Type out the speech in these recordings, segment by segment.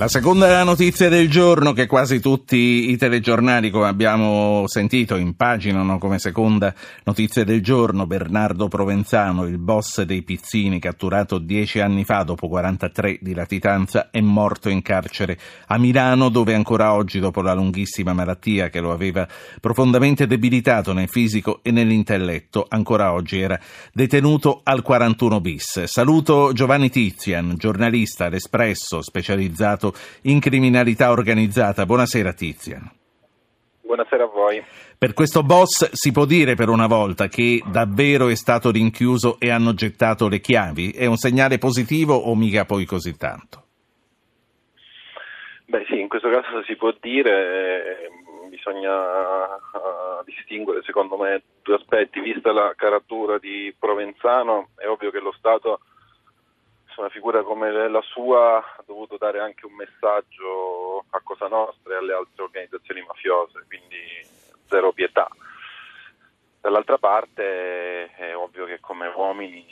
La seconda notizia del giorno che quasi tutti i telegiornali, come abbiamo sentito, impaginano come seconda notizia del giorno, Bernardo Provenzano, il boss dei Pizzini, catturato dieci anni fa dopo 43 di latitanza, è morto in carcere a Milano, dove ancora oggi, dopo la lunghissima malattia che lo aveva profondamente debilitato nel fisico e nell'intelletto, ancora oggi era detenuto al 41 bis. Saluto Giovanni Tizian, giornalista all'Espresso, specializzato in criminalità organizzata. Buonasera Tizian. Buonasera a voi. Per questo boss si può dire per una volta che davvero è stato rinchiuso e hanno gettato le chiavi? È un segnale positivo o mica poi così tanto? Beh sì, in questo caso si può dire, eh, bisogna uh, distinguere secondo me due aspetti. Vista la caratura di Provenzano, è ovvio che lo Stato una figura come la sua ha dovuto dare anche un messaggio a Cosa Nostra e alle altre organizzazioni mafiose, quindi zero pietà. Dall'altra parte è ovvio che come uomini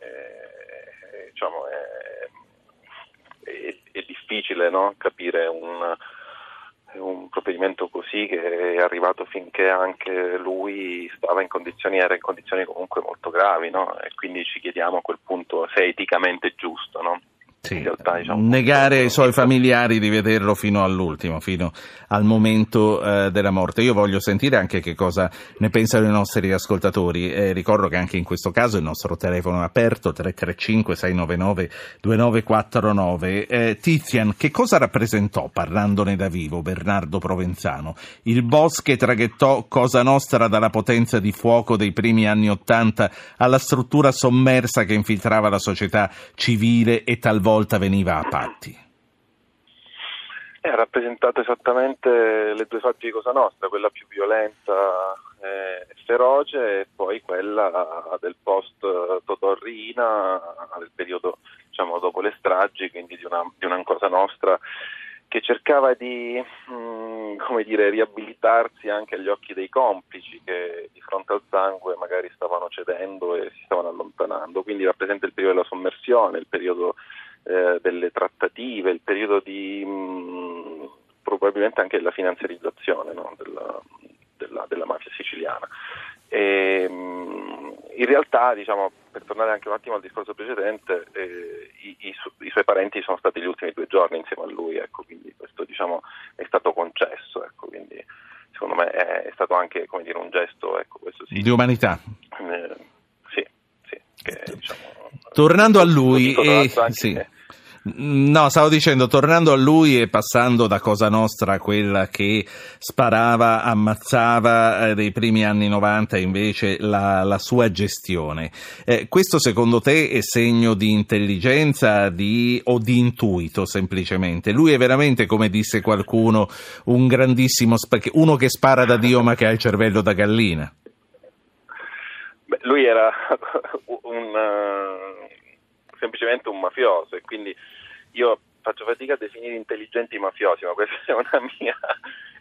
eh, diciamo, è, è, è, difficile no? capire un, un provvedimento così che è arrivato finché anche lui stava in condizioni, era in condizioni comunque molto gravi, no? E quindi ci chiediamo a quel punto se è eticamente giusto, no? Sì, realtà, diciamo, negare ai suoi familiari di vederlo fino all'ultimo, fino al momento eh, della morte. Io voglio sentire anche che cosa ne pensano i nostri ascoltatori. Eh, ricordo che anche in questo caso il nostro telefono è aperto 335 699 2949. Eh, Tizian, che cosa rappresentò, parlandone da vivo, Bernardo Provenzano? Il boss che traghettò Cosa Nostra dalla potenza di fuoco dei primi anni Ottanta alla struttura sommersa che infiltrava la società civile e talvolta volta veniva a patti? Eh, ha rappresentato esattamente le due facce di Cosa Nostra, quella più violenta e feroce e poi quella del post Totorrina, del periodo diciamo, dopo le stragi, quindi di una, di una Cosa Nostra che cercava di mh, mm, dire, riabilitarsi anche agli occhi dei complici che di fronte al sangue magari stavano cedendo e si stavano allontanando. Quindi rappresenta il periodo della sommersione, il periodo eh, delle trattative, il periodo di mh, mm, probabilmente anche della finanziarizzazione no? della, della, della, mafia siciliana. E, mh, mm, in realtà, diciamo, per tornare anche un attimo al discorso precedente, eh, i, i, i, suoi parenti sono stati gli ultimi due giorni insieme a lui, ecco, quindi questo diciamo, è stato concesso, ecco, quindi secondo me è, è stato anche dire, un gesto ecco, sì, di umanità. Eh, sì, sì, che, diciamo, Tornando a lui, e, sì. No, stavo dicendo, tornando a lui e passando da Cosa Nostra quella che sparava, ammazzava eh, dei primi anni 90 invece la, la sua gestione. Eh, questo secondo te è segno di intelligenza di, o di intuito semplicemente? Lui è veramente, come disse qualcuno, un grandissimo, uno che spara da Dio ma che ha il cervello da gallina. Lui era un, uh, semplicemente un mafioso e quindi io faccio fatica a definire intelligenti i mafiosi, ma questo è una mia,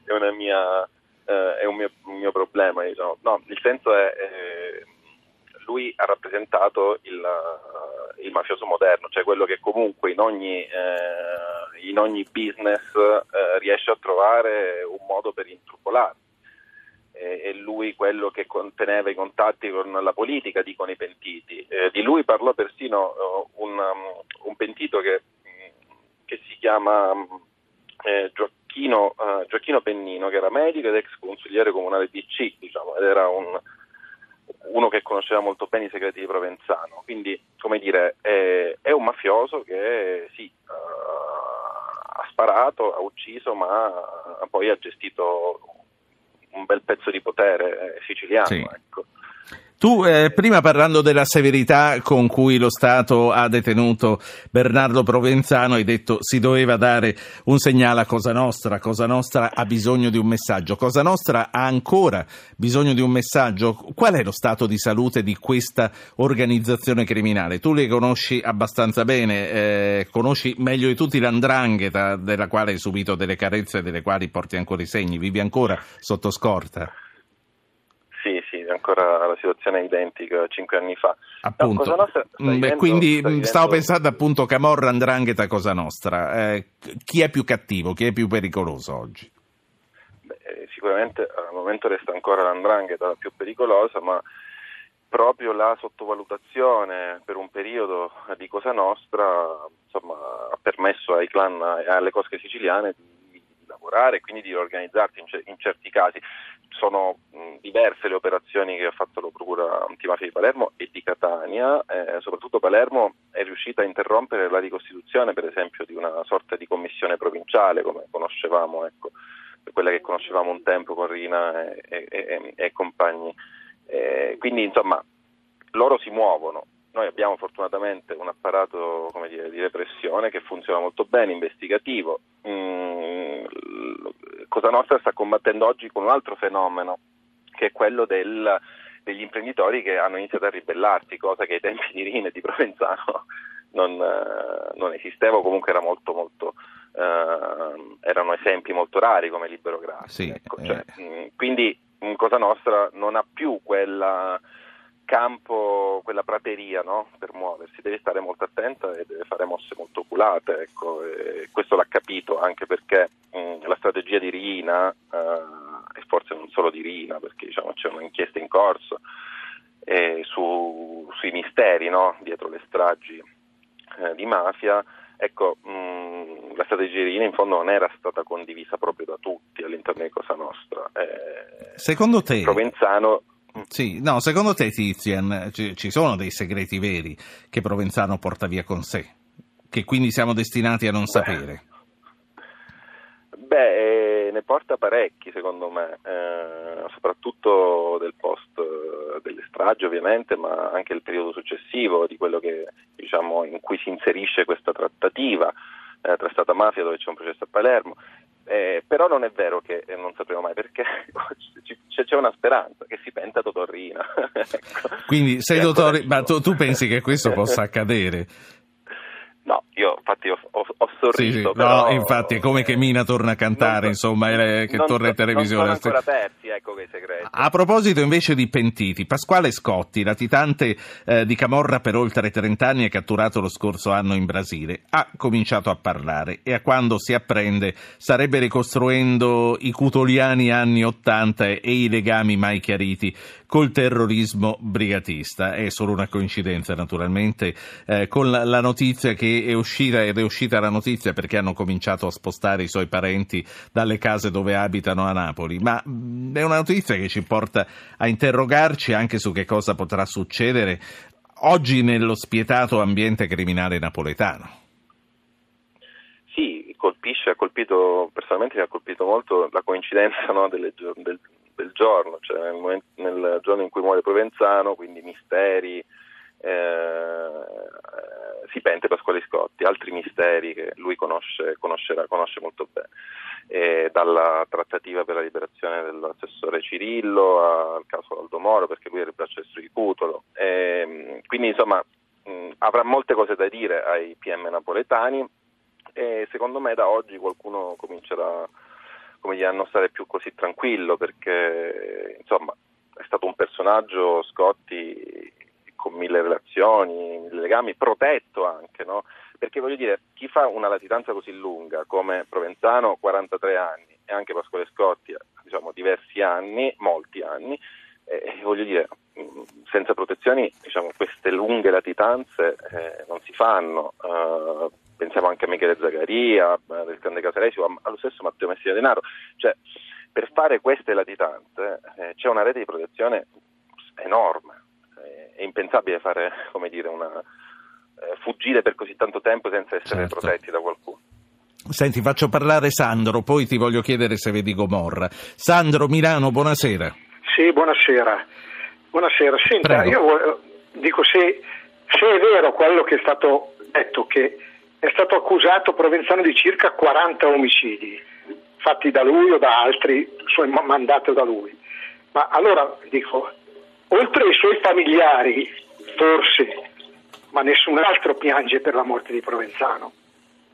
è, una mia, eh, è un, mio, un, mio, problema. Diciamo. No, il senso è eh, lui ha rappresentato il, uh, il, mafioso moderno, cioè quello che comunque in ogni, eh, in ogni business eh, riesce a trovare un modo per intrufolarsi e lui quello che conteneva i contatti con la politica, dicono i pentiti. Eh, di lui parlò persino uh, un, um, un, pentito che, che, si chiama eh, Gioacchino, uh, Gioacchino, Pennino, che era medico ed ex consigliere comunale di C, diciamo, ed era un, uno che conosceva molto bene i segreti di Provenzano. Quindi, come dire, è, è un mafioso che sì, uh, ha sparato, ha ucciso, ma poi ha gestito un bel pezzo di potere eh, siciliano. Sì. Ecco. Tu eh, prima parlando della severità con cui lo Stato ha detenuto Bernardo Provenzano hai detto si doveva dare un segnale a Cosa Nostra, Cosa Nostra ha bisogno di un messaggio, Cosa Nostra ha ancora bisogno di un messaggio. Qual è lo stato di salute di questa organizzazione criminale? Tu le conosci abbastanza bene, eh, conosci meglio di tutti l'andrangheta della quale hai subito delle carezze e delle quali porti ancora i segni, vivi ancora sotto scorta ancora la situazione identica cinque anni fa. Appunto. No, Nostra, vivendo, quindi vivendo... stavo pensando appunto Camorra, Andrangheta, Cosa Nostra. Eh, chi è più cattivo, chi è più pericoloso oggi? Beh, eh, sicuramente al momento resta ancora l'Andrangheta più pericolosa, ma proprio la sottovalutazione per un periodo di Cosa Nostra insomma, ha permesso ai clan e alle cosche siciliane di, lavorare e quindi di organizzarsi in certi casi. Sono mh, diverse le operazioni che ha fatto la Procura Antimafia di Palermo e di Catania, eh, soprattutto Palermo è riuscita a interrompere la ricostituzione per esempio di una sorta di commissione provinciale come conoscevamo, ecco, quella che conoscevamo un tempo con Rina e, e, e, e compagni. Eh, quindi insomma loro si muovono. Noi abbiamo fortunatamente un apparato dire, di repressione che funziona molto bene, investigativo. Mm, Cosa Nostra sta combattendo oggi con un altro fenomeno, che è quello del, degli imprenditori che hanno iniziato a ribellarsi, cosa che ai tempi di Rina e di Provenzano non, eh, non esisteva, comunque era molto, molto, eh, erano esempi molto rari come Libero Grazie. Sì, ecco, cioè, eh. mh, quindi mh, Cosa Nostra non ha più quella campo, quella prateria no? per muoversi, deve stare molto attenta e deve fare mosse molto oculate. Ecco. questo l'ha capito anche perché strategia di Rina, eh, e forse non solo di Rina, perché diciamo, c'è un'inchiesta in corso eh, su, sui misteri no? dietro le stragi eh, di mafia, ecco, mh, la strategia di Rina in fondo non era stata condivisa proprio da tutti all'interno di Cosa Nostra. Eh, Secondo te? Provenzano sì, no, secondo te Tizian ci, ci sono dei segreti veri che Provenzano porta via con sé, che quindi siamo destinati a non Beh. sapere? Beh, eh, ne porta parecchi secondo me, eh, soprattutto del post eh, delle stragi ovviamente, ma anche il periodo successivo di quello che, diciamo, in cui si inserisce questa trattativa eh, tra Stato e mafia dove c'è un processo a Palermo. Eh, però non è vero che non sapremo mai perché c'è una speranza che si penta Totorrina. ecco. Quindi sei dottor... ma tu, tu pensi che questo possa accadere? No, io infatti ho, ho, ho sorriso. Sì, sì. Però... No, infatti è come che Mina torna a cantare, non, insomma, che non, torna in televisione. Non sono ancora persi, ecco quei segreti. A proposito invece di pentiti, Pasquale Scotti, latitante eh, di Camorra per oltre 30 anni e catturato lo scorso anno in Brasile, ha cominciato a parlare e a quando si apprende starebbe ricostruendo i cutoliani anni 80 e i legami mai chiariti col terrorismo brigatista. È solo una coincidenza, naturalmente, eh, con la, la, notizia che è uscita ed è uscita la notizia perché hanno cominciato a spostare i suoi parenti dalle case dove abitano a Napoli. Ma mh, mm, è una notizia che ci porta a interrogarci anche su che cosa potrà succedere oggi nello spietato ambiente criminale napoletano. Sì, colpisce, ha colpito, personalmente mi ha colpito molto la coincidenza no, delle, del, del giorno, cioè nel, momento, nel, giorno in cui muore Provenzano, quindi misteri, eh, si pente Pasquale Scotti, altri misteri che lui conosce, conosce molto bene, e dalla trattativa per la liberazione dell'assessore Cirillo al caso Aldo Moro, perché lui era il braccio destro di Cutolo, e, quindi insomma mh, avrà molte cose da dire ai PM napoletani e secondo me da oggi qualcuno comincerà come dire, a non stare più così tranquillo perché insomma è stato un personaggio Scotti con mille relazioni, mille legami, protetto anche, no? Perché voglio dire, chi fa una latitanza così lunga come Provenzano, 43 anni, e anche Pasquale Scotti, diciamo diversi anni, molti anni, eh, voglio dire, senza protezioni, diciamo, queste lunghe latitanze eh, non si fanno. Uh, pensiamo anche a Michele Zagaria, del Grande Casalesi o allo stesso Matteo Messina Denaro, cioè per fare queste latitanze eh, c'è una rete di protezione enorme, eh, è impensabile fare, come dire, una, eh, fuggire per così tanto tempo senza essere certo. protetti da qualcuno. Senti, faccio parlare Sandro, poi ti voglio chiedere se vedi Gomorra. Sandro Milano, buonasera. Sì, buonasera. Buonasera. Senta, Prego. io dico se, se è vero quello che è stato detto, che è stato accusato Provenzano di circa 40 omicidi fatti da lui o da altri, mandati da lui. Ma allora dico, oltre ai suoi familiari, forse, ma nessun altro piange per la morte di Provenzano.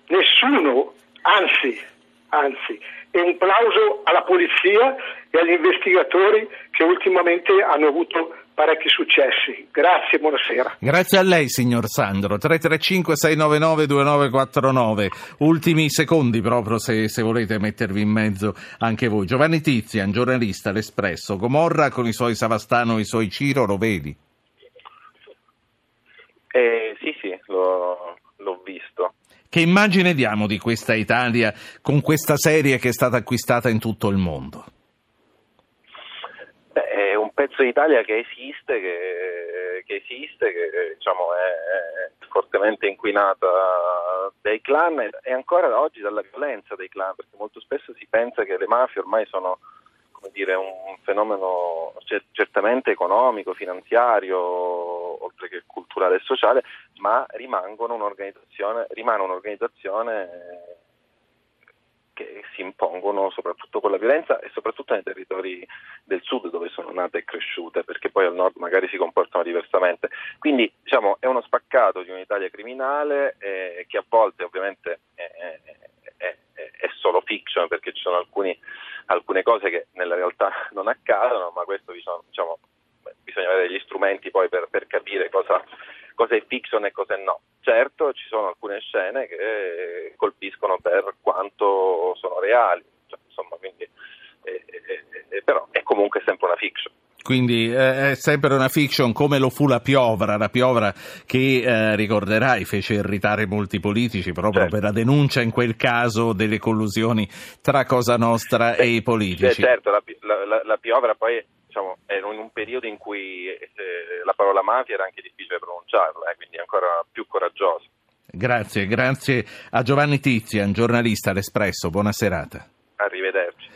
Nessuno, anzi, anzi, e un plauso alla polizia e agli investigatori che ultimamente hanno avuto parecchi successi. Grazie, buonasera. Grazie a lei, signor Sandro. 335-699-2949. Ultimi secondi proprio se, se, volete mettervi in mezzo anche voi. Giovanni Tizian, giornalista, L'Espresso. Gomorra con i suoi Savastano e i suoi Ciro, lo vedi? Eh, sì, sì, l'ho, l'ho visto. Che immagine diamo di questa Italia con questa serie che è stata acquistata in tutto il mondo? Pezzo d'Italia che esiste, che, che esiste, che diciamo, è, è, fortemente inquinata dai clan e ancora oggi dalla violenza dei clan, perché molto spesso si pensa che le mafie ormai sono dire, un fenomeno certamente economico, finanziario, oltre che culturale e sociale, ma rimangono un'organizzazione, rimane un'organizzazione che si impongono soprattutto con la violenza e soprattutto nei territori del sud dove sono nate e cresciute, perché poi al nord magari si comportano diversamente. Quindi diciamo, è uno spaccato di un'Italia criminale eh, che a volte ovviamente è, è, è, è, solo fiction perché ci sono alcuni, alcune cose che nella realtà non accadono, ma questo diciamo, diciamo bisogna avere degli strumenti poi per, per capire cosa, cosa è fiction e cosa è no. Certo ci sono alcune scene che colpiscono per reali, cioè, insomma, quindi, eh, eh, eh, però è comunque sempre una fiction. Quindi eh, è sempre una fiction come lo fu la Piovra, la Piovra che eh, ricorderai fece irritare molti politici proprio certo. per la denuncia in quel caso delle collusioni tra Cosa Nostra Beh, e i politici. certo, la, la, la Piovra poi diciamo, era in un periodo in cui eh, la parola mafia era anche difficile pronunciarla, eh, quindi ancora più coraggioso. Grazie, grazie a Giovanni Tizian, giornalista all'Espresso, buona serata. Arrivederci.